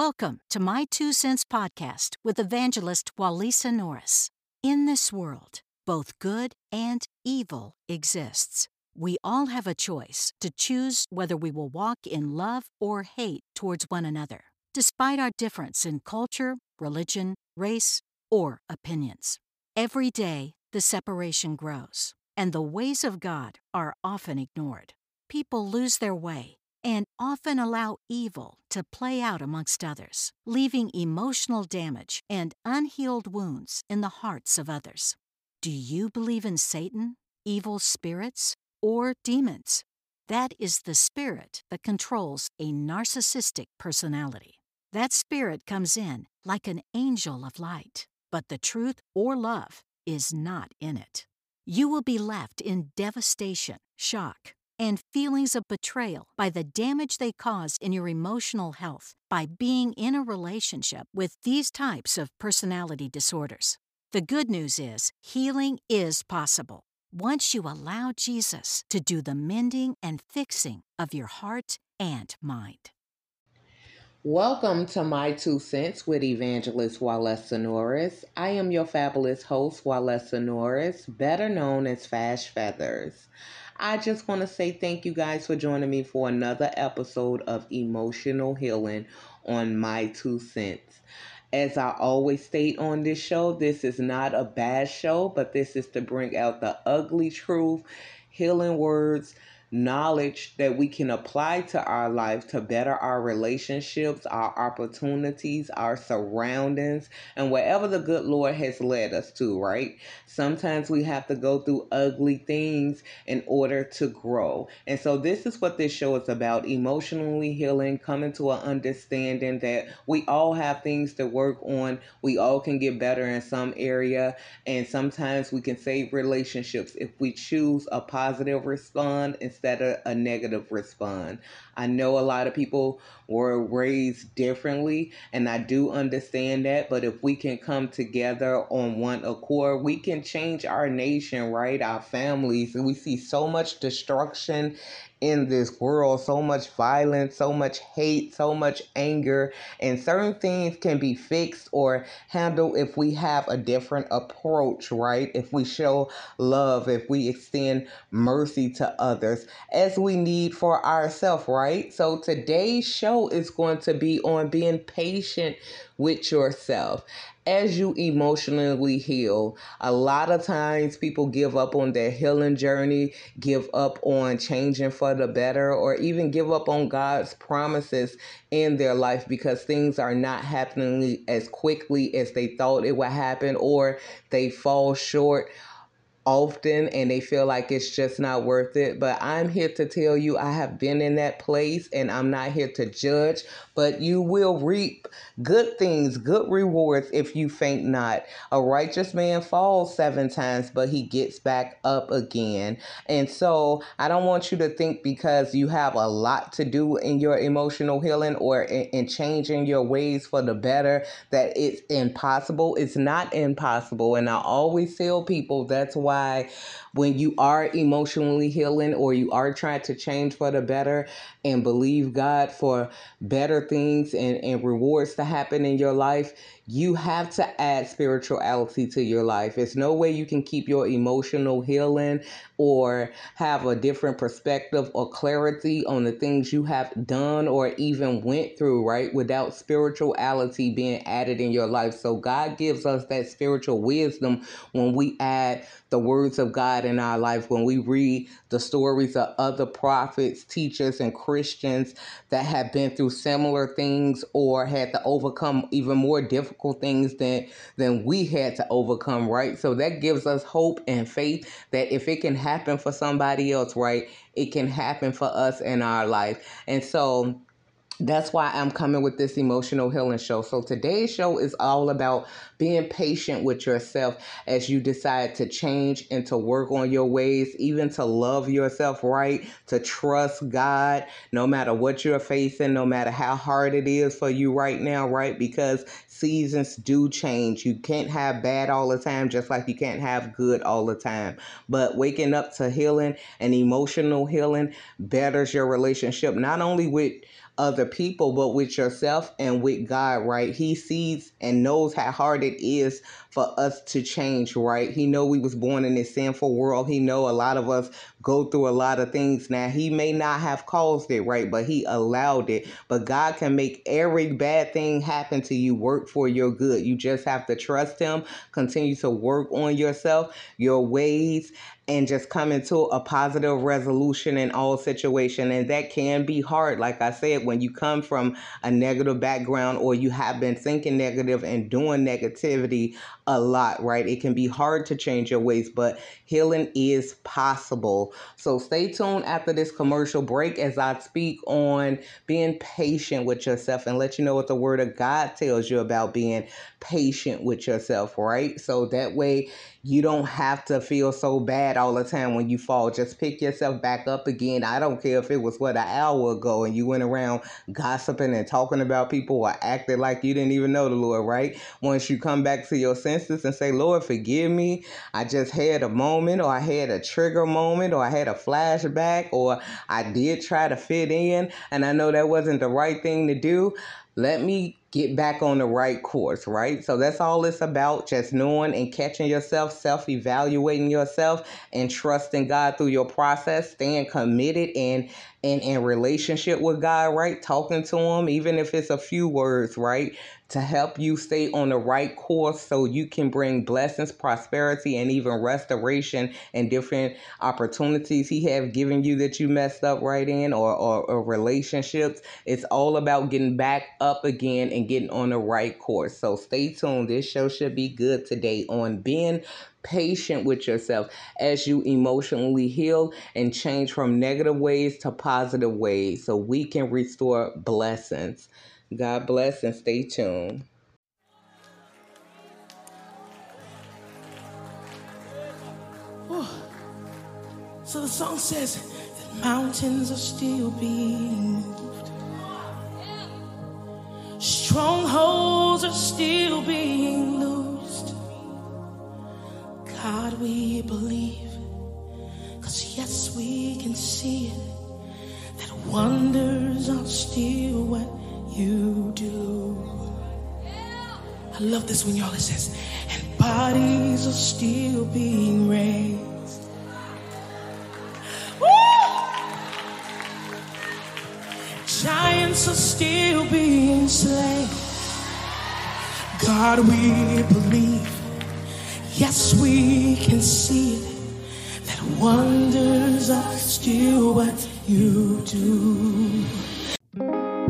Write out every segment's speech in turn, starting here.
Welcome to My Two Cents podcast with evangelist Walesa Norris. In this world, both good and evil exists. We all have a choice to choose whether we will walk in love or hate towards one another, despite our difference in culture, religion, race, or opinions. Every day, the separation grows, and the ways of God are often ignored. People lose their way and often allow evil to play out amongst others, leaving emotional damage and unhealed wounds in the hearts of others. Do you believe in Satan, evil spirits, or demons? That is the spirit that controls a narcissistic personality. That spirit comes in like an angel of light, but the truth or love is not in it. You will be left in devastation, shock, and feelings of betrayal by the damage they cause in your emotional health by being in a relationship with these types of personality disorders. The good news is healing is possible once you allow Jesus to do the mending and fixing of your heart and mind. Welcome to My Two Cents with Evangelist Walesa Norris. I am your fabulous host, Walesa Norris, better known as Fash Feathers. I just want to say thank you guys for joining me for another episode of Emotional Healing on My Two Cents. As I always state on this show, this is not a bad show, but this is to bring out the ugly truth, healing words, knowledge that we can apply to our life to better our relationships, our opportunities, our surroundings, and wherever the good Lord has led us to, right? Sometimes we have to go through ugly things in order to grow. And so, this is what this show is about emotionally healing, coming to an understanding that we all have things to work on, we all can get better in some area, and sometimes we can save relationships if we choose a positive response of a negative response. I know a lot of people were raised differently, and I do understand that. But if we can come together on one accord, we can change our nation, right? Our families. And we see so much destruction in this world so much violence, so much hate, so much anger, and certain things can be fixed or handled if we have a different approach, right? If we show love, if we extend mercy to others as we need for ourselves, right? So today's show is going to be on being patient with yourself. As you emotionally heal, a lot of times people give up on their healing journey, give up on changing for the better, or even give up on God's promises in their life because things are not happening as quickly as they thought it would happen, or they fall short often and they feel like it's just not worth it. But I'm here to tell you I have been in that place and I'm not here to judge, but you will reap good things, good rewards if you faint not. A righteous man falls seven times, but he gets back up again. And so I don't want you to think because you have a lot to do in your emotional healing or in, in changing your ways for the better that it's impossible. It's not impossible. And I always tell people that's why when you are emotionally healing or you are trying to change for the better and believe God for better things and, and rewards to happen in your life, you have to add spirituality to your life. There's no way you can keep your emotional healing or have a different perspective or clarity on the things you have done or even went through, right? Without spirituality being added in your life. So God gives us that spiritual wisdom when we add the words of God in our life, when we read the stories of other prophets, teachers, and that have been through similar things or had to overcome even more difficult things than than we had to overcome, right? So that gives us hope and faith that if it can happen for somebody else, right, it can happen for us in our life. And so that's why I'm coming with this emotional healing show. So today's show is all about being patient with yourself as you decide to change and to work on your ways, even to love yourself right, to trust God no matter what you're facing, no matter how hard it is for you right now, right? Because seasons do change. You can't have bad all the time, just like you can't have good all the time. But waking up to healing and emotional healing betters your relationship, not only with other people, but with yourself and with God, right? He sees and knows how hard it is for us to change, right? He know we was born in this sinful world. He know a lot of us go through a lot of things. Now, he may not have caused it, right? But he allowed it. But God can make every bad thing happen to you work for your good. You just have to trust him, continue to work on yourself, your ways, and just come into a positive resolution in all situation and that can be hard like i said when you come from a negative background or you have been thinking negative and doing negativity a lot, right? It can be hard to change your ways, but healing is possible. So stay tuned after this commercial break as I speak on being patient with yourself and let you know what the word of God tells you about being patient with yourself, right? So that way you don't have to feel so bad all the time when you fall. Just pick yourself back up again. I don't care if it was what an hour ago and you went around gossiping and talking about people or acting like you didn't even know the Lord, right? Once you come back to your senses and say, Lord, forgive me. I just had a moment or I had a trigger moment or I had a flashback or I did try to fit in and I know that wasn't the right thing to do. Let me get back on the right course, right? So that's all it's about just knowing and catching yourself, self evaluating yourself, and trusting God through your process, staying committed and and in relationship with God, right? Talking to Him, even if it's a few words, right? To help you stay on the right course so you can bring blessings, prosperity, and even restoration and different opportunities He have given you that you messed up right in or, or, or relationships. It's all about getting back up again and getting on the right course. So stay tuned. This show should be good today on being patient with yourself as you emotionally heal and change from negative ways to positive ways so we can restore blessings. God bless and stay tuned. So the song says that mountains are still being moved. Strongholds are still being loosed. God, we believe. Cause yes, we can see it. That wonders are still what you do. I love this when y'all it says, and bodies are still being raised. Giants are still being slain. God, we believe. Yes, we can see it. That wonders are still what you do.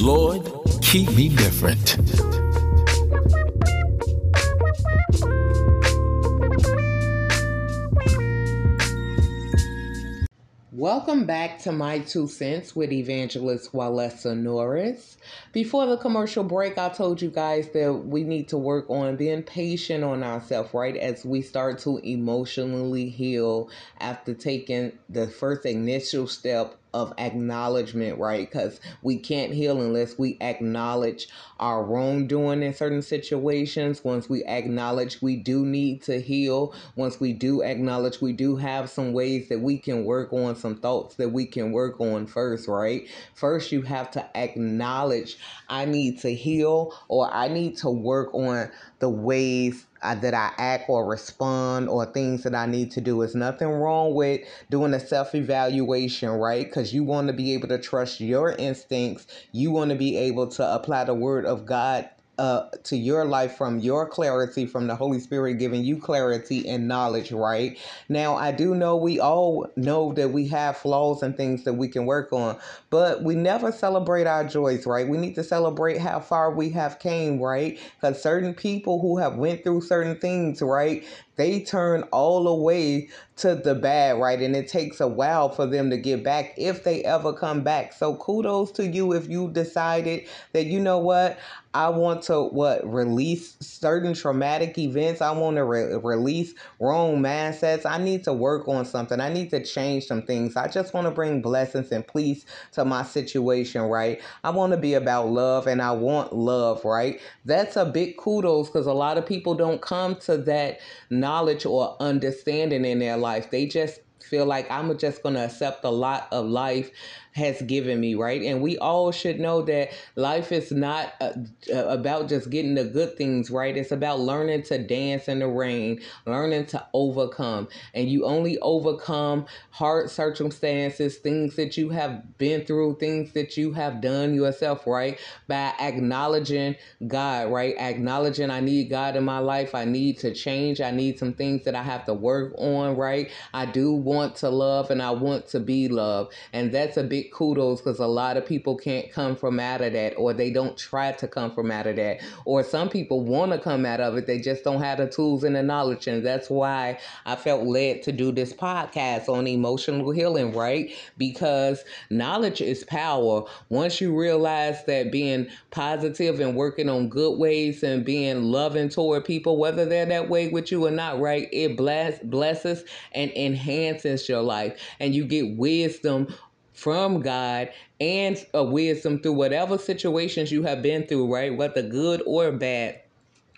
Lord, keep me different. Welcome back to My Two Cents with Evangelist Walesa Norris. Before the commercial break, I told you guys that we need to work on being patient on ourselves, right? As we start to emotionally heal after taking the first initial step of acknowledgement, right? Because we can't heal unless we acknowledge our wrongdoing in certain situations. Once we acknowledge we do need to heal, once we do acknowledge we do have some ways that we can work on, some thoughts that we can work on first, right? First, you have to acknowledge I need to heal or I need to work on the ways uh, that I act or respond or things that I need to do. It's nothing wrong with doing a self evaluation, right? Because you want to be able to trust your instincts. You want to be able to apply the word of God uh, to your life from your clarity, from the Holy Spirit giving you clarity and knowledge, right? Now, I do know we all know that we have flaws and things that we can work on, but we never celebrate our joys, right? We need to celebrate how far we have came, right? Because certain people who have went through certain things, right? They turn all the way to the bad, right? And it takes a while for them to get back if they ever come back. So kudos to you if you decided that you know what, I want to what release certain traumatic events. I want to re- release wrong mindsets. I need to work on something. I need to change some things. I just want to bring blessings and peace to my situation, right? I want to be about love and I want love, right? That's a big kudos because a lot of people don't come to that knowledge or understanding in their life. They just feel like I'm just going to accept a lot of life has given me, right? And we all should know that life is not uh, uh, about just getting the good things, right? It's about learning to dance in the rain, learning to overcome. And you only overcome hard circumstances, things that you have been through, things that you have done yourself, right? By acknowledging God, right? Acknowledging I need God in my life. I need to change. I need some things that I have to work on, right? I do want to love and I want to be loved. And that's a big kudos because a lot of people can't come from out of that or they don't try to come from out of that or some people want to come out of it they just don't have the tools and the knowledge and that's why i felt led to do this podcast on emotional healing right? Because knowledge is power. Once you realize that being positive and working on good ways and being loving toward people whether they're that way with you or not right it bless, blesses and enhances your life and you get wisdom from God and a wisdom through whatever situations you have been through, right? Whether good or bad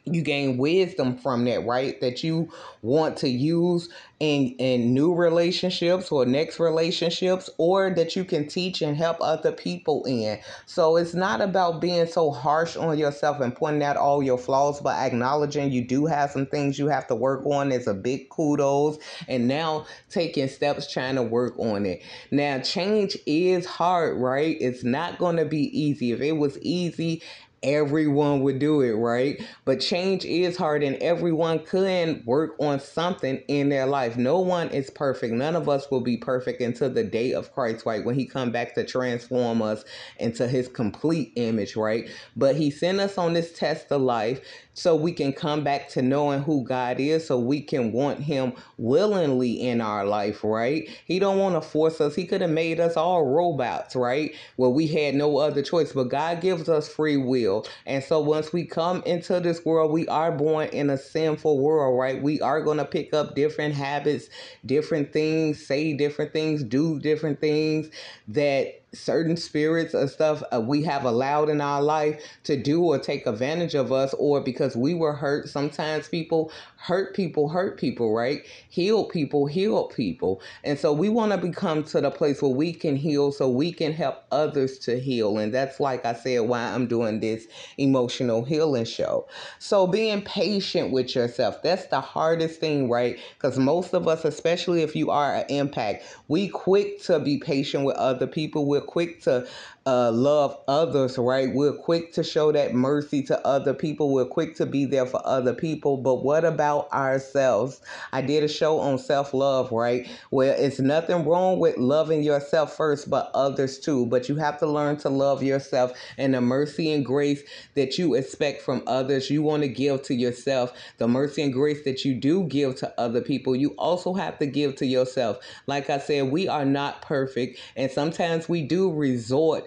you gain wisdom from that right? That you want to use in in new relationships or next relationships or that you can teach and help other people in. So it's not about being so harsh on yourself and pointing out all your flaws but acknowledging you do have some things you have to work on is a big kudos and now taking steps trying to work on it. Now change is hard right? It's not going to be easy. If it was easy everyone would do it, right? But change is hard and everyone can work on something in their life. No one is perfect. None of us will be perfect until the day of Christ, right? When he come back to transform us into his complete image, right? But he sent us on this test of life so we can come back to knowing who God is so we can want him willingly in our life, right? He don't want to force us. He could have made us all robots, right? Well, we had no other choice, but God gives us free will. And so once we come into this world, we are born in a sinful world, right? We are going to pick up different habits, different things, say different things, do different things that certain spirits or stuff uh, we have allowed in our life to do or take advantage of us or because we were hurt sometimes people hurt people hurt people right? Heal people heal people. And so we want to become to the place where we can heal so we can help others to heal. And that's like i said why i'm doing this emotional healing show. So being patient with yourself that's the hardest thing right? Because most of us especially if you are an impact we quick to be patient with other people we're quick to uh, love others, right? We're quick to show that mercy to other people. We're quick to be there for other people. But what about ourselves? I did a show on self love, right? Where it's nothing wrong with loving yourself first, but others too. But you have to learn to love yourself and the mercy and grace that you expect from others. You want to give to yourself the mercy and grace that you do give to other people. You also have to give to yourself. Like I said, we are not perfect, and sometimes we do resort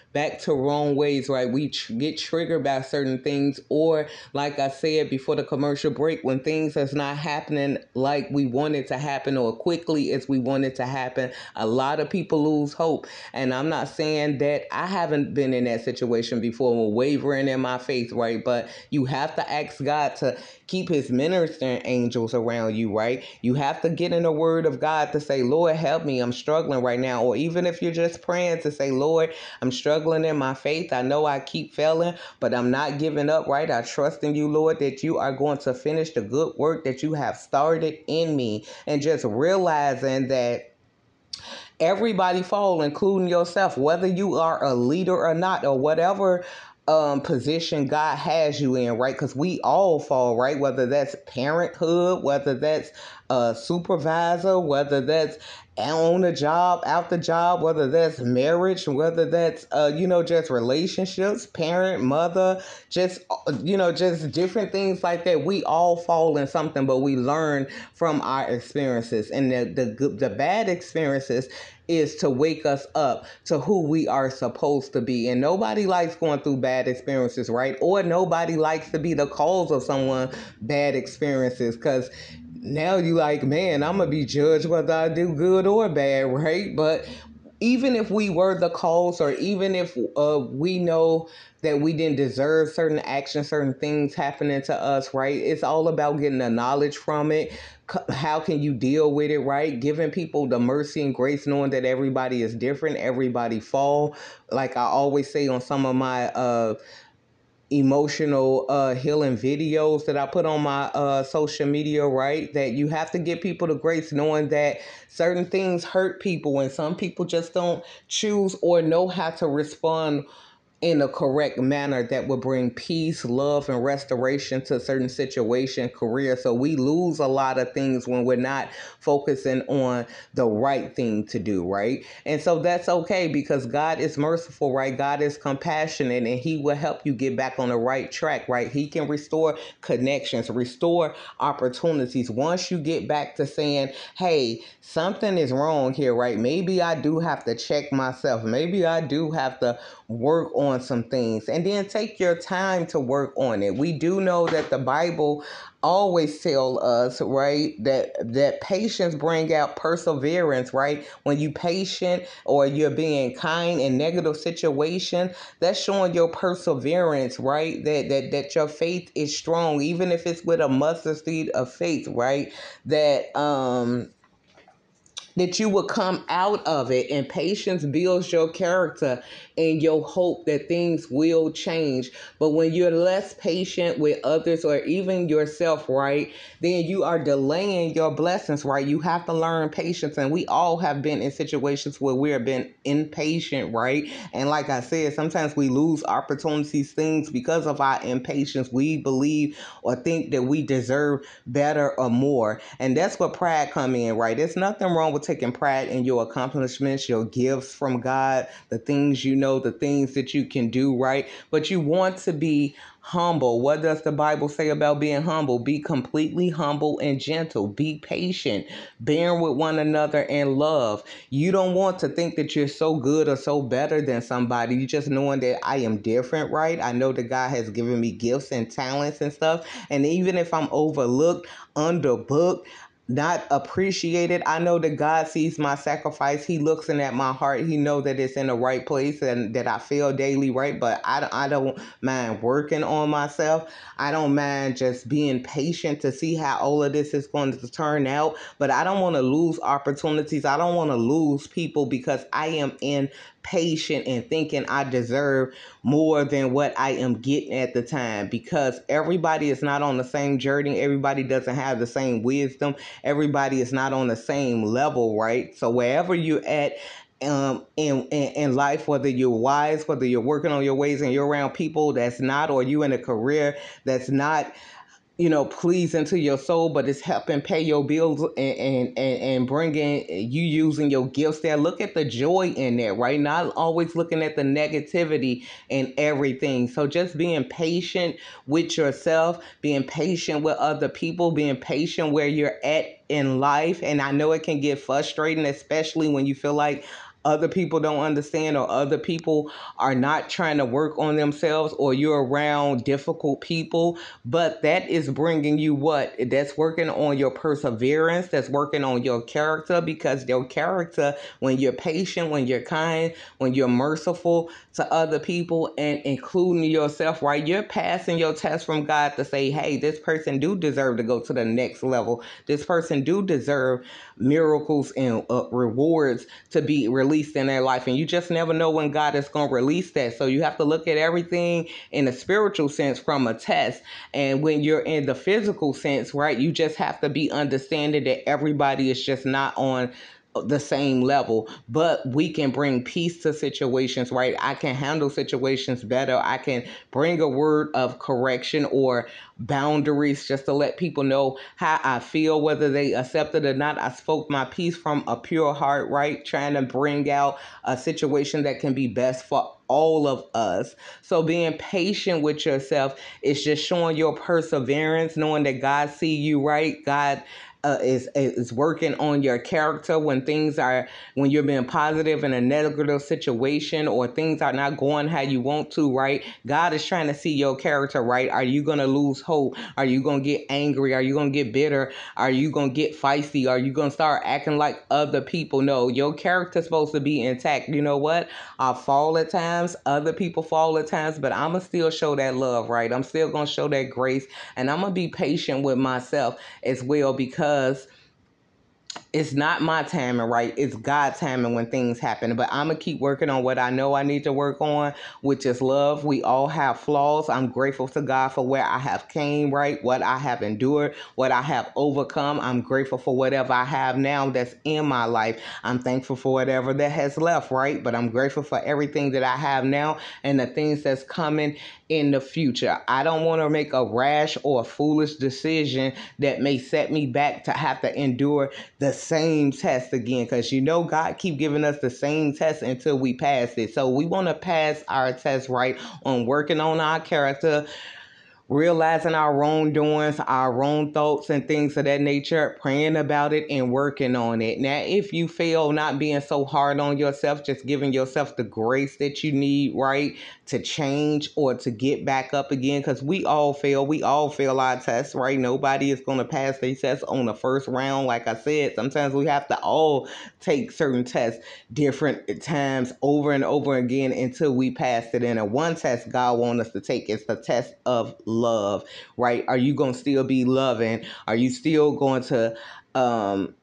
back to wrong ways, right? We tr- get triggered by certain things, or like I said before the commercial break, when things is not happening like we want it to happen or quickly as we want it to happen, a lot of people lose hope. And I'm not saying that I haven't been in that situation before, wavering in my faith, right? But you have to ask God to keep his ministering angels around you, right? You have to get in the word of God to say, Lord, help me. I'm struggling right now. Or even if you're just praying to say, Lord, I'm struggling in my faith. I know I keep failing, but I'm not giving up, right? I trust in you, Lord, that you are going to finish the good work that you have started in me. And just realizing that everybody fall including yourself whether you are a leader or not or whatever um, position God has you in, right? Because we all fall, right? Whether that's parenthood, whether that's a supervisor, whether that's on the job, out the job, whether that's marriage, whether that's uh, you know, just relationships, parent, mother, just you know, just different things like that. We all fall in something, but we learn from our experiences. And the the the bad experiences is to wake us up to who we are supposed to be. And nobody likes going through bad experiences, right? Or nobody likes to be the cause of someone bad experiences because now you like, man, I'm gonna be judged whether I do good or bad, right? But even if we were the cause, or even if uh, we know that we didn't deserve certain actions, certain things happening to us, right? It's all about getting the knowledge from it. How can you deal with it, right? Giving people the mercy and grace, knowing that everybody is different, everybody fall. Like I always say on some of my uh emotional uh, healing videos that I put on my uh, social media, right? That you have to get people the grace knowing that certain things hurt people and some people just don't choose or know how to respond in a correct manner that will bring peace, love, and restoration to a certain situation, career. So we lose a lot of things when we're not focusing on the right thing to do, right? And so that's okay because God is merciful, right? God is compassionate and He will help you get back on the right track, right? He can restore connections, restore opportunities. Once you get back to saying, hey, something is wrong here, right? Maybe I do have to check myself. Maybe I do have to work on some things and then take your time to work on it. We do know that the Bible always tell us right that that patience bring out perseverance right? When you patient or you're being kind in negative situation that's showing your perseverance right? That that that your faith is strong even if it's with a mustard seed of faith right? That um that you will come out of it and patience builds your character and your hope that things will change. But when you're less patient with others or even yourself right then you are delaying your blessings right? You have to learn patience and we all have been in situations where we have been impatient right? And like i said sometimes we lose opportunities things because of our impatience. We believe or think that we deserve better or more and that's what pride come in right? There's nothing wrong with taking pride in your accomplishments, your gifts from God, the things you know, the things that you can do, right? But you want to be humble. What does the Bible say about being humble? Be completely humble and gentle. Be patient, bearing with one another in love. You don't want to think that you're so good or so better than somebody. You just knowing that I am different, right? I know that God has given me gifts and talents and stuff. And even if I'm overlooked, underbooked, not appreciated. I know that God sees my sacrifice. He looks in at my heart. He know that it's in the right place and that I feel daily right. But I, I don't mind working on myself. I don't mind just being patient to see how all of this is going to turn out. But I don't want to lose opportunities. I don't want to lose people because I am in patient and thinking I deserve more than what I am getting at the time because everybody is not on the same journey. Everybody doesn't have the same wisdom. Everybody is not on the same level, right? So wherever you're at, um, in, in, in life, whether you're wise, whether you're working on your ways and you're around people that's not, or you in a career that's not you know, pleasing to your soul, but it's helping pay your bills and, and, and, bringing you using your gifts there. Look at the joy in there, right? Not always looking at the negativity and everything. So just being patient with yourself, being patient with other people, being patient where you're at in life. And I know it can get frustrating, especially when you feel like other people don't understand or other people are not trying to work on themselves or you're around difficult people but that is bringing you what? That's working on your perseverance that's working on your character because your character when you're patient when you're kind when you're merciful to other people and including yourself right? You're passing your test from god to say hey this person do deserve to go to the next level. This person do deserve miracles and uh, rewards to be released in their life and you just never know when god is going to release that. So you have to look at everything in a spiritual sense from a test. And when you're in the physical sense right you just have to be understanding that everybody is just not on the same level, but we can bring peace to situations, right? I can handle situations better. I can bring a word of correction or boundaries just to let people know how I feel, whether they accept it or not. I spoke my piece from a pure heart, right? Trying to bring out a situation that can be best for all of us. So being patient with yourself is just showing your perseverance, knowing that God see you right. God uh, is is working on your character when things are when you're being positive in a negative situation or things are not going how you want to right? God is trying to see your character right? Are you going to lose hope? Are you going to get angry? Are you going to get bitter? Are you going to get feisty? Are you going to start acting like other people? No your character's supposed to be intact. You know what? I fall at times other people fall at times but i'm gonna still show that love right? I'm still gonna show that grace and i'm gonna be patient with myself as well because it's not my timing, right? It's God's timing when things happen. But I'm gonna keep working on what I know I need to work on, which is love. We all have flaws. I'm grateful to God for where I have came, right? What I have endured, what I have overcome. I'm grateful for whatever I have now that's in my life. I'm thankful for whatever that has left, right? But I'm grateful for everything that I have now and the things that's coming in the future. I don't want to make a rash or a foolish decision that may set me back to have to endure the same test again because you know God keep giving us the same test until we pass it. So we want to pass our test right on working on our character realizing our wrongdoings, our own thoughts, and things of that nature, praying about it and working on it. Now, if you fail, not being so hard on yourself, just giving yourself the grace that you need, right, to change or to get back up again, because we all fail. We all fail our tests, right? Nobody is going to pass their test on the first round. Like I said, sometimes we have to all take certain tests different times over and over again until we pass it. And a one test God wants us to take is the test of love, right? Are you going to still be loving? Are you still going to um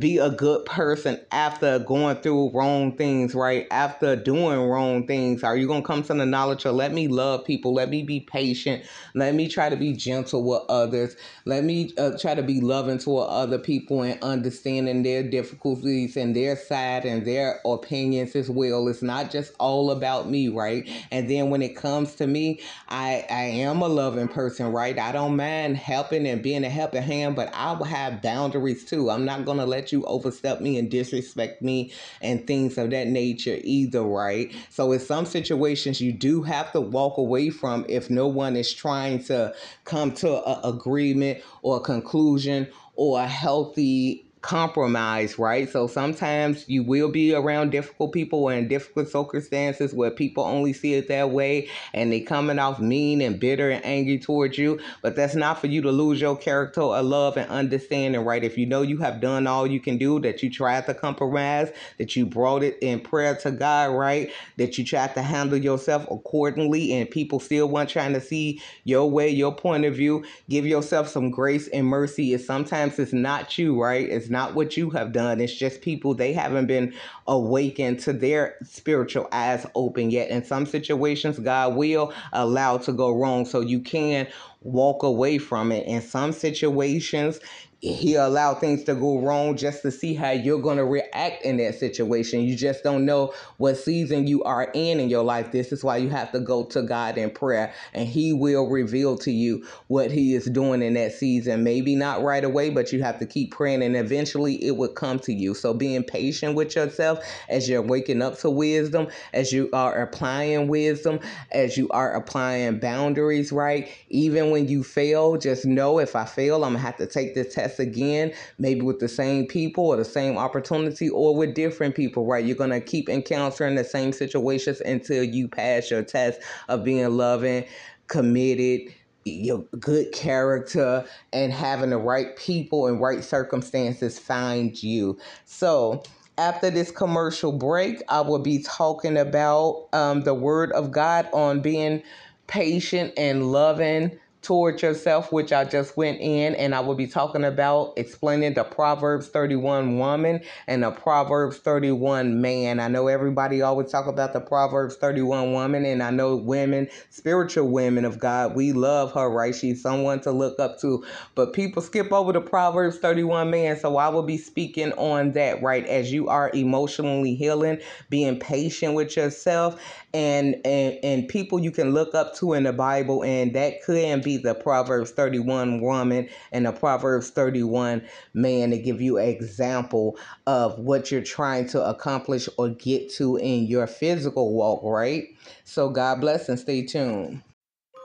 be a good person after going through wrong things, right? After doing wrong things, are you going to come to the knowledge of let me love people, let me be patient, let me try to be gentle with others, let me uh, try to be loving toward other people and understanding their difficulties and their side and their opinions as well. It's not just all about me, right? And then when it comes to me, I I am a loving person, right? I don't mind helping and being a helping hand, but I will have boundaries too. I'm not going to let you overstep me and disrespect me and things of that nature either, right? So in some situations you do have to walk away from if no one is trying to come to an agreement or a conclusion or a healthy compromise, right? So sometimes you will be around difficult people or in difficult circumstances where people only see it that way and they coming off mean and bitter and angry towards you. But that's not for you to lose your character or love and understanding, right? If you know you have done all you can do, that you tried to compromise, that you brought it in prayer to God, right? That you tried to handle yourself accordingly and people still want trying to see your way, your point of view, give yourself some grace and mercy. Is sometimes it's not you, right? It's not what you have done. It's just people, they haven't been awakened to their spiritual eyes open yet. In some situations, God will allow to go wrong so you can walk away from it. In some situations, he allowed things to go wrong just to see how you're going to react in that situation. You just don't know what season you are in in your life. This is why you have to go to God in prayer and he will reveal to you what he is doing in that season. Maybe not right away, but you have to keep praying and eventually it will come to you. So being patient with yourself as you're waking up to wisdom, as you are applying wisdom, as you are applying boundaries, right? Even when you fail, just know if I fail, I'm going to have to take this test again, maybe with the same people or the same opportunity or with different people, right? You're going to keep encountering the same situations until you pass your test of being loving, committed, your good character and having the right people and right circumstances find you. So, after this commercial break, I will be talking about um, the Word of God on being patient and loving towards yourself, which I just went in, and I will be talking about explaining the Proverbs 31 woman and the Proverbs 31 man. I know everybody always talk about the Proverbs 31 woman, and I know women, spiritual women of God, we love her, right? She's someone to look up to, but people skip over the Proverbs 31 man, so I will be speaking on that, right? As you are emotionally healing, being patient with yourself, and and and people you can look up to in the Bible, and that can be the Proverbs 31 woman and the Proverbs 31 man to give you an example of what you're trying to accomplish or get to in your physical walk, right? So God bless and stay tuned.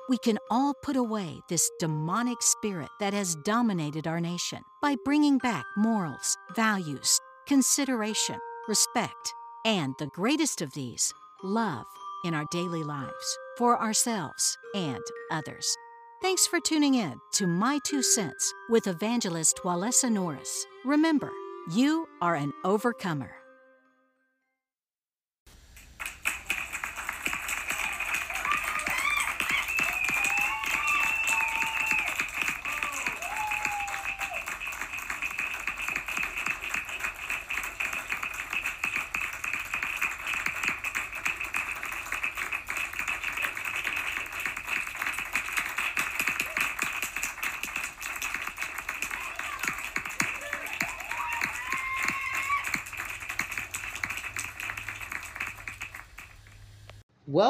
We can all put away this demonic spirit that has dominated our nation by bringing back morals, values, consideration, respect, and the greatest of these, love in our daily lives for ourselves and others. Thanks for tuning in to My Two Cents with evangelist Walesa Norris. Remember, you are an overcomer.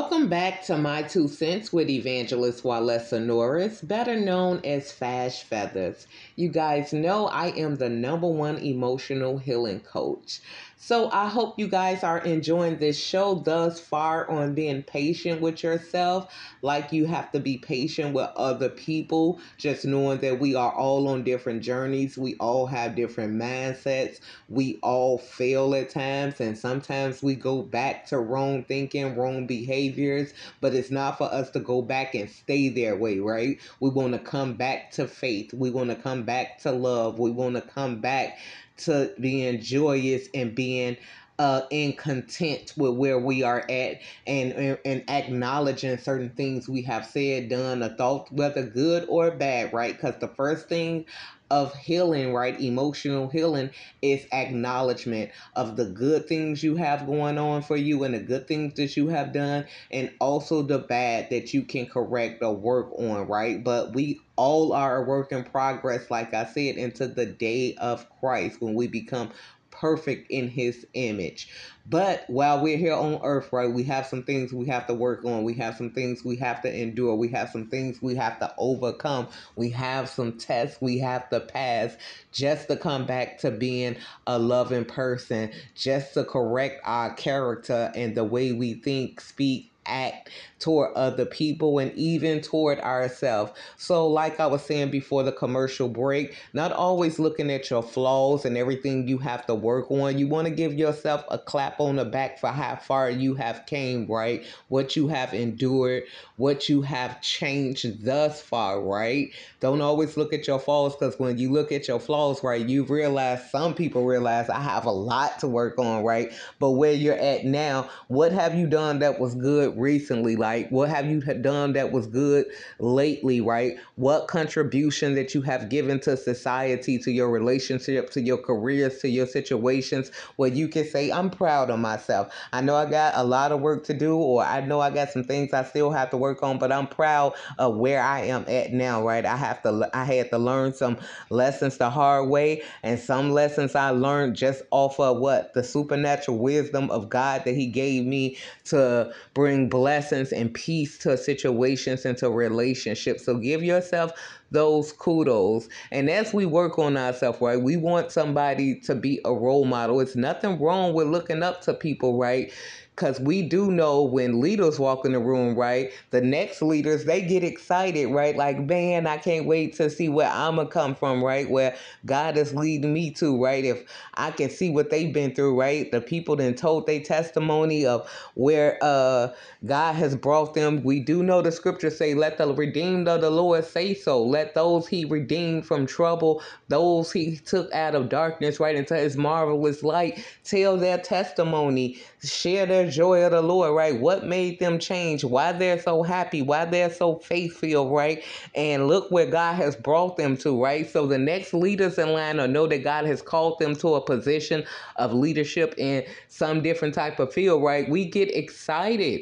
Welcome back to My Two Cents with Evangelist Walesa Norris, better known as Fash Feathers. You guys know I am the number one emotional healing coach. So I hope you guys are enjoying this show thus far on being patient with yourself, like you have to be patient with other people, just knowing that we are all on different journeys. We all have different mindsets. We all fail at times, and sometimes we go back to wrong thinking, wrong behaviors, but it's not for us to go back and stay there way, right? We want to come back to faith. We want to come back to love. We want to come back to being joyous and being uh, in content with where we are at and, and, and acknowledging certain things we have said, done, or thought, whether good or bad, right? Because the first thing of healing, right? Emotional healing is acknowledgement of the good things you have going on for you and the good things that you have done, and also the bad that you can correct or work on, right? But we all are a work in progress, like I said, into the day of Christ when we become perfect in his image. But while we're here on earth, right, we have some things we have to work on. We have some things we have to endure. We have some things we have to overcome. We have some tests we have to pass just to come back to being a loving person, just to correct our character and the way we think, speak, act toward other people and even toward ourselves. So, like I was saying before the commercial break, not always looking at your flaws and everything you have to work on. You want to give yourself a clap on the back for how far you have came, right? What you have endured, what you have changed thus far, right? Don't always look at your flaws because when you look at your flaws, right, you realize some people realize I have a lot to work on, right? But where you're at now, what have you done that was good recently? Like, what have you done that was good lately, right? What contribution that you have given to society, to your relationship, to your careers, to your situations, where you can say, I'm proud of myself. I know I got a lot of work to do, or I know I got some things I still have to work on, but I'm proud of where I am at now, right? I have to, I had to learn some lessons the hard way, and some lessons I learned just off of what the supernatural wisdom of God that He gave me to bring blessings and peace to situations and to relationships. So give yourself those kudos. And as we work on ourselves, right, we want somebody to be a role model. It's nothing wrong with looking up to people, right? Because we do know when leaders walk in the room, right? The next leaders they get excited, right? Like, man, I can't wait to see where I'm gonna come from, right? Where God is leading me to, right? If I can see what they've been through, right? The people then told their testimony of where uh God has brought them. We do know the scriptures say, Let the redeemed of the Lord say so. Let those he redeemed from trouble, those he took out of darkness right into his marvelous light, tell their testimony, share their joy of the Lord, right? What made them change? Why they're so happy? Why they're so faith filled, right? And look where God has brought them to, right? So the next leaders in line will know that God has called them to a position of leadership in some different type of field, right? We get excited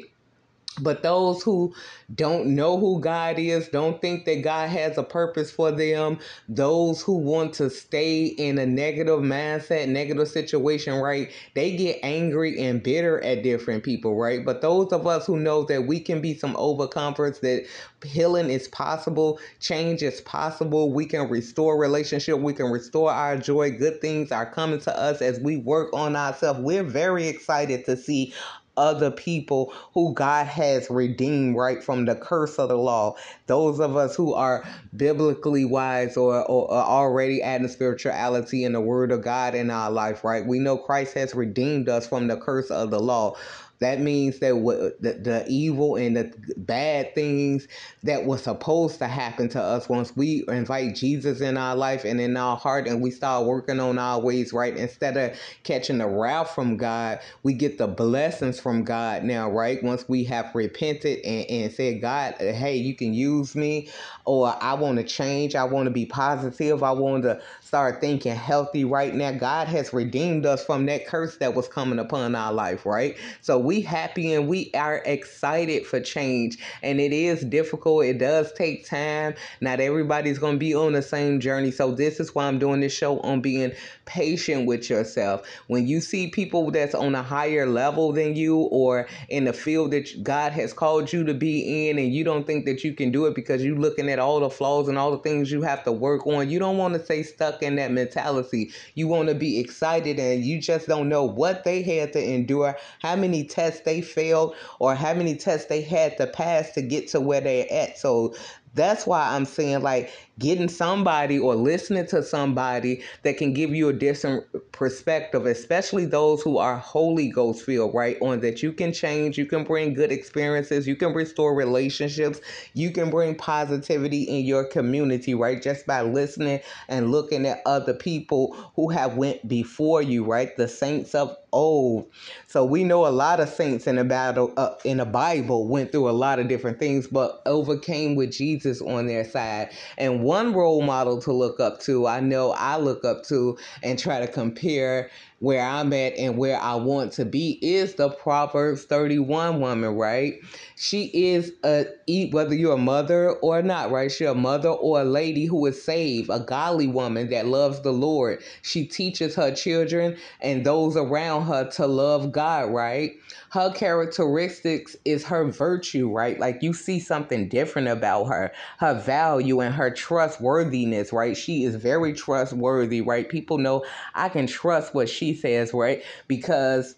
but those who don't know who God is, don't think that God has a purpose for them, those who want to stay in a negative mindset, negative situation, right? They get angry and bitter at different people, right? But those of us who know that we can be some overcomers, that healing is possible, change is possible, we can restore relationship, we can restore our joy, good things are coming to us as we work on ourselves. We're very excited to see other people who God has redeemed right from the curse of the law. Those of us who are biblically wise or, or, or already adding spirituality in the word of God in our life, right? We know Christ has redeemed us from the curse of the law. That means that what, the, the evil and the bad things that was supposed to happen to us once we invite Jesus in our life and in our heart and we start working on our ways right? Instead of catching the wrath from God we get the blessings from God now right? Once we have repented and, and said God hey you can use me or I want to change. I want to be positive. I want to start thinking healthy right now. God has redeemed us from that curse that was coming upon our life right? So we happy and we are excited for change. And it is difficult. It does take time. Not everybody's going to be on the same journey. So this is why I'm doing this show on being patient with yourself. When you see people that's on a higher level than you or in the field that God has called you to be in and you don't think that you can do it because you're looking at all the flaws and all the things you have to work on, you don't want to stay stuck in that mentality. You want to be excited and you just don't know what they had to endure, how many tests they failed, or how many tests they had to pass to get to where they're at. So that's why I'm saying like getting somebody or listening to somebody that can give you a different perspective, especially those who are Holy Ghost filled, right? On that you can change, you can bring good experiences, you can restore relationships, you can bring positivity in your community, right? Just by listening and looking at other people who have went before you, right? The saints of old. So we know a lot of saints in the battle uh, in the Bible went through a lot of different things, but overcame with Jesus on their side. And one role model to look up to, I know I look up to and try to compare where I'm at and where I want to be is the Proverbs 31 woman, right? She is a whether you're a mother or not, right? She's a mother or a lady who is saved, a godly woman that loves the Lord. She teaches her children and those around her to love God, right? her characteristics is her virtue, right? Like you see something different about her, her value and her trustworthiness, right? She is very trustworthy, right? People know I can trust what she says, right? Because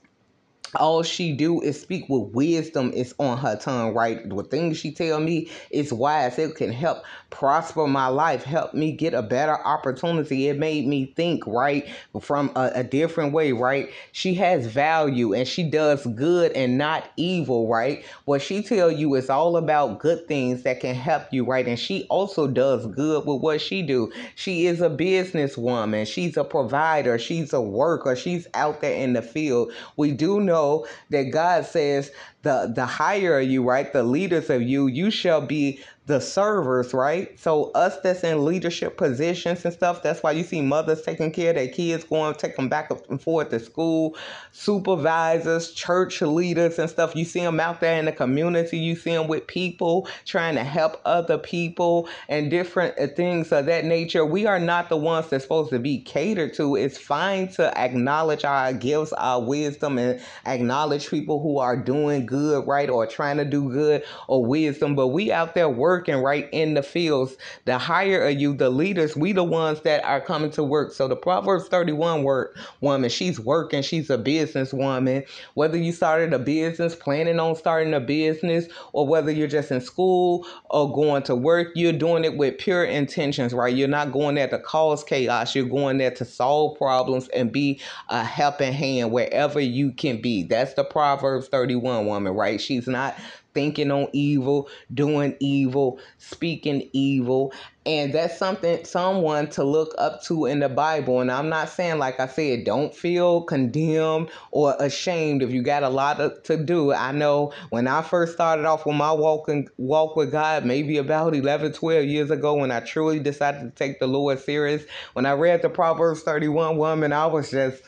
all she do is speak with wisdom. Is on her tongue right? The things she tell me is wise. It can help prosper my life help me get a better opportunity. It made me think right from a, a different way right? She has value and she does good and not evil right? What she tell you is all about good things that can help you right? And she also does good with what she do. She is a businesswoman. She's a provider. She's a worker. She's out there in the field. We do know know that God says the the higher you, right, the leaders of you, you shall be the servers, right? So us that's in leadership positions and stuff, that's why you see mothers taking care of their kids, going take them back and forth to school, supervisors, church leaders and stuff. You see them out there in the community. You see them with people trying to help other people and different uh, things of that nature. We are not the ones that's supposed to be catered to. It's fine to acknowledge our gifts, our wisdom, and acknowledge people who are doing good, right? Or trying to do good or wisdom, but we out there working right in the fields. The higher of you, the leaders, we the ones that are coming to work. So the Proverbs 31 work woman, she's working, she's a business woman. Whether you started a business, planning on starting a business, or whether you're just in school or going to work, you're doing it with pure intentions, right? You're not going there to cause chaos. You're going there to solve problems and be a helping hand wherever you can be. That's the Proverbs 31 woman, right? She's not thinking on evil, doing evil, speaking evil. And that's something, someone to look up to in the Bible. And I'm not saying, like I said, don't feel condemned or ashamed if you got a lot of, to do. I know when I first started off with my walking walk with God, maybe about 11, 12 years ago, when I truly decided to take the Lord serious, when I read the Proverbs 31 woman, I was just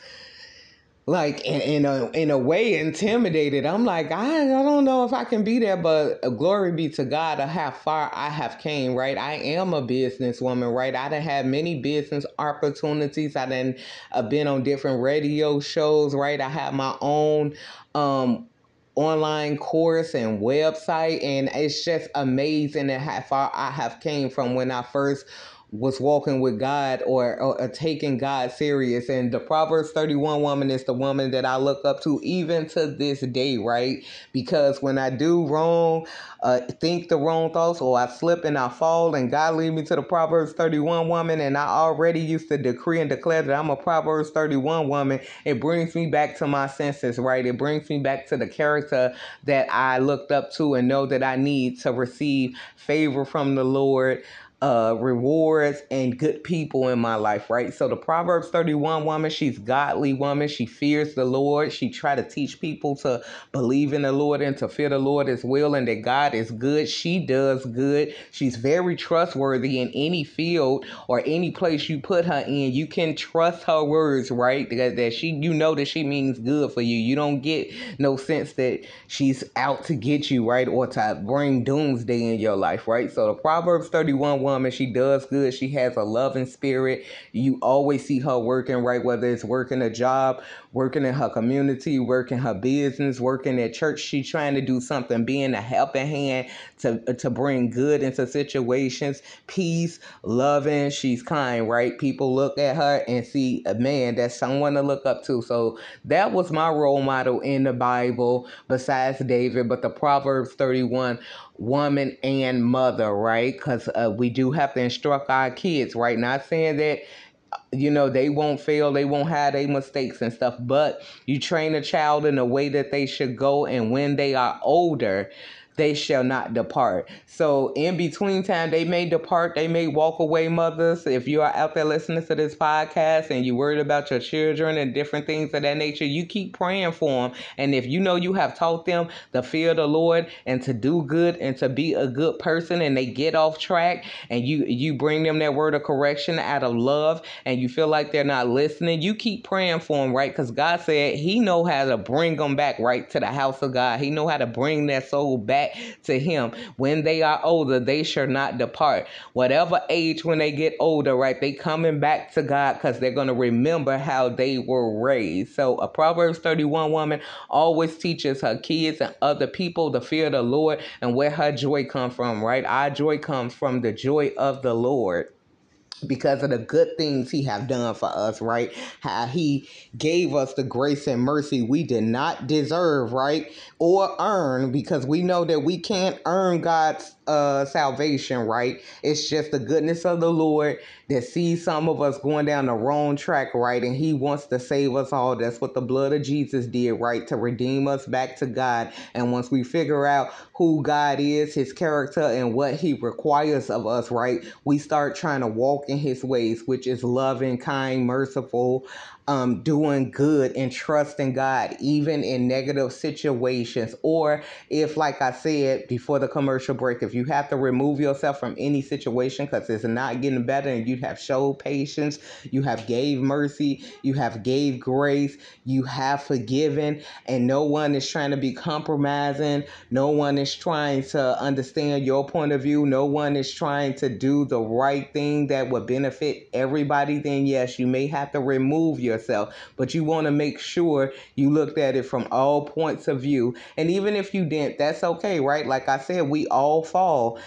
like in, in a in a way intimidated. I'm like, I, I don't know if I can be there, but glory be to God, I have far I have came, right? I am a businesswoman, right? I done had many business opportunities. I done uh, been on different radio shows, right? I have my own um online course and website and it's just amazing how far I have came from when I first was walking with God or, or, taking God serious. And the Proverbs 31 woman is the woman that I look up to even to this day, right? Because when I do wrong, uh, think the wrong thoughts, or I slip and I fall, and God lead me to the Proverbs 31 woman, and I already used to decree and declare that I'm a Proverbs 31 woman, it brings me back to my senses, right? It brings me back to the character that I looked up to and know that I need to receive favor from the Lord uh, rewards and good people in my life, right? So the Proverbs 31 woman, she's godly woman. She fears the Lord. She try to teach people to believe in the Lord and to fear the Lord as well and that God is good. She does good. She's very trustworthy in any field or any place you put her in. You can trust her words, right? That, that she you know that she means good for you. You don't get no sense that she's out to get you, right? Or to bring doomsday in your life, right? So the Proverbs 31 woman woman. She does good. She has a loving spirit. You always see her working right, whether it's working a job, working in her community, working her business, working at church. She's trying to do something, being a helping hand to to bring good into situations, peace, loving. She's kind, right? People look at her and see a man that's someone to look up to. So that was my role model in the Bible, besides David. But the Proverbs 31 woman and mother, right? Because uh, we do have to instruct our kids, right? Not saying that you know they won't fail they won't have their mistakes and stuff but you train a child in the way that they should go and when they are older they shall not depart. So in between time, they may depart, they may walk away, mothers. If you are out there listening to this podcast and you're worried about your children and different things of that nature, you keep praying for them. And if you know you have taught them the fear of the Lord and to do good and to be a good person and they get off track and you you bring them that word of correction out of love and you feel like they're not listening, you keep praying for them, right? Because God said he know how to bring them back right to the house of God. He know how to bring that soul back back to him. When they are older, they shall not depart. Whatever age when they get older, right? They coming back to God because they're going to remember how they were raised. So a Proverbs 31 woman always teaches her kids and other people the fear of the Lord and where her joy comes from, right? Our joy comes from the joy of the Lord because of the good things he have done for us right how he gave us the grace and mercy we did not deserve right or earn because we know that we can't earn god's uh salvation right? It's just the goodness of the lord that sees some of us going down the wrong track right? And he wants to save us all. That's what the blood of jesus did right? To redeem us back to god. And once we figure out who god is his character and what he requires of us right? We start trying to walk in his ways which is loving kind merciful um, doing good and trusting God, even in negative situations. Or if, like I said before the commercial break, if you have to remove yourself from any situation because it's not getting better and you have showed patience, you have gave mercy, you have gave grace, you have forgiven, and no one is trying to be compromising, no one is trying to understand your point of view, no one is trying to do the right thing that would benefit everybody, then yes, you may have to remove yourself yourself. But you want to make sure you looked at it from all points of view. And even if you didn't, that's okay, right? Like I said, we all fall.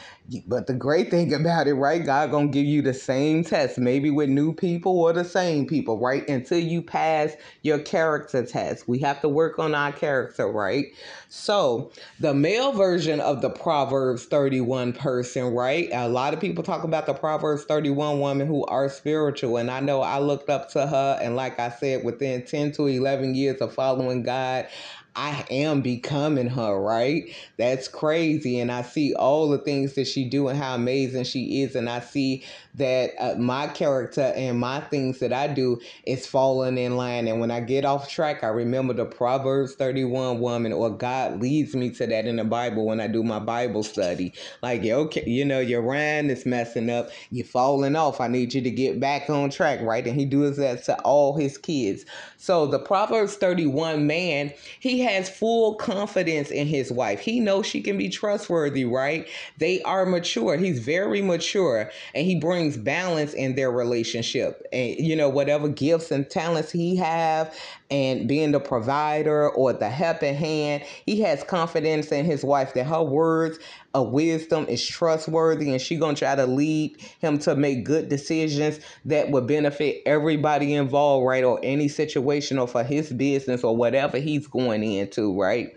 But the great thing about it, right? God gonna give you the same test, maybe with new people or the same people, right? Until you pass your character test. We have to work on our character, right? So the male version of the Proverbs 31 person, right? A lot of people talk about the Proverbs 31 woman who are spiritual. And I know I looked up to her, and like I said, within 10 to 11 years of following God, I am becoming her, right? That's crazy. And I see all the things that she do and how amazing she is. And I see that uh, my character and my things that I do is falling in line. And when I get off track, I remember the Proverbs 31 woman, or God leads me to that in the Bible when I do my Bible study. Like, okay, you know, your rhyme is messing up, you're falling off. I need you to get back on track, right? And he does that to all his kids. So the Proverbs 31 man, he has full confidence in his wife. He knows she can be trustworthy, right? They are mature. He's very mature and he brings balance in their relationship. And you know, whatever gifts and talents he have and being the provider or the helping hand, he has confidence in his wife that her words of wisdom is trustworthy and she gonna try to lead him to make good decisions that would benefit everybody involved right or any situation or for his business or whatever he's going into right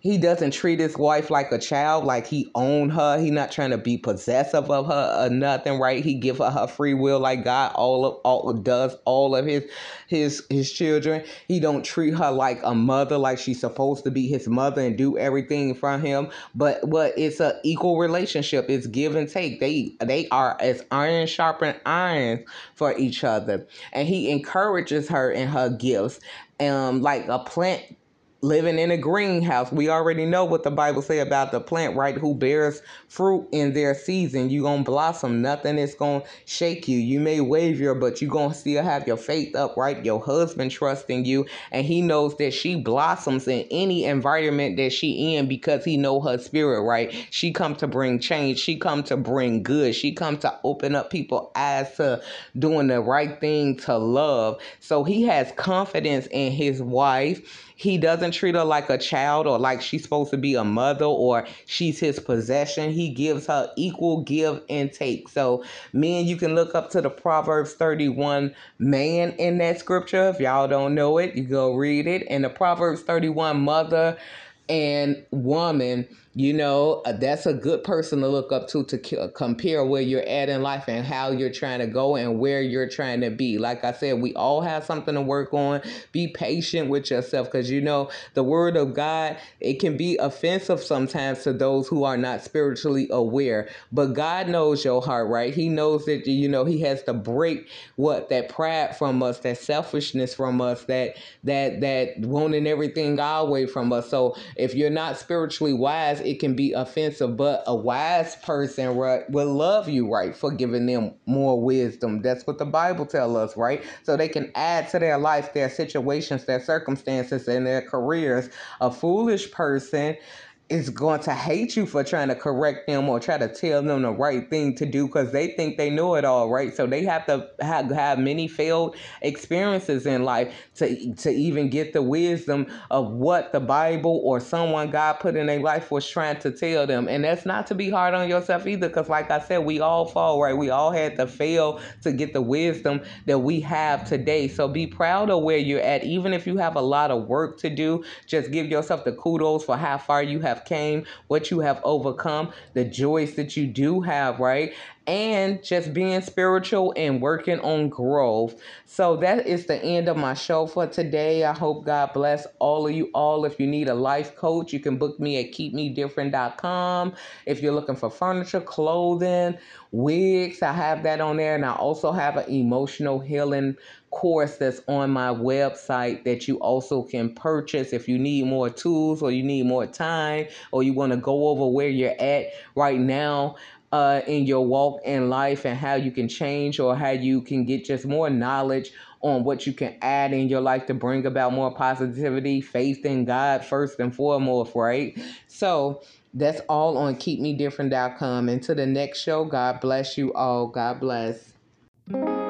he doesn't treat his wife like a child, like he own her. He not trying to be possessive of her or nothing, right? He give her her free will like God all of all does all of his his his children. He don't treat her like a mother, like she's supposed to be his mother and do everything from him. But but it's a equal relationship. It's give and take. They they are as iron sharpen iron for each other, and he encourages her in her gifts um like a plant living in a greenhouse. We already know what the Bible say about the plant, right? Who bears fruit in their season. You gonna blossom. Nothing is gonna shake you. You may waver, but you gonna still have your faith up, right? Your husband trusting you, and he knows that she blossoms in any environment that she in because he know her spirit, right? She come to bring change. She come to bring good. She come to open up people eyes to doing the right thing to love. So he has confidence in his wife he doesn't treat her like a child or like she's supposed to be a mother or she's his possession. He gives her equal give and take. So, men, you can look up to the Proverbs 31 man in that scripture. If y'all don't know it, you go read it. And the Proverbs 31 mother and woman you know uh, that's a good person to look up to to uh, compare where you're at in life and how you're trying to go and where you're trying to be. Like i said we all have something to work on. Be patient with yourself because you know the word of god it can be offensive sometimes to those who are not spiritually aware. But god knows your heart right? He knows that you know he has to break what that pride from us that selfishness from us that that that wanting everything our way from us. So if you're not spiritually wise it can be offensive, but a wise person right, will love you, right, for giving them more wisdom. That's what the Bible tells us, right? So they can add to their life, their situations, their circumstances, and their careers. A foolish person is going to hate you for trying to correct them or try to tell them the right thing to do because they think they know it all, right? So they have to have, have many failed experiences in life to, to even get the wisdom of what the Bible or someone God put in their life was trying to tell them. And that's not to be hard on yourself either because, like I said, we all fall, right? We all had to fail to get the wisdom that we have today. So be proud of where you're at, even if you have a lot of work to do. Just give yourself the kudos for how far you have have came, what you have overcome, the joys that you do have, right? and just being spiritual and working on growth. So that is the end of my show for today. I hope God bless all of you all. If you need a life coach, you can book me at keepmedifferent.com. If you're looking for furniture, clothing, wigs, I have that on there. And I also have an emotional healing course that's on my website that you also can purchase if you need more tools or you need more time or you want to go over where you're at right now uh, in your walk in life and how you can change or how you can get just more knowledge on what you can add in your life to bring about more positivity, faith in God first and foremost, right? So that's all on keepmedifferent.com. Until the next show, God bless you all. God bless.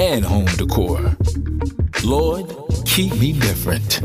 and home decor? Lord, keep me different.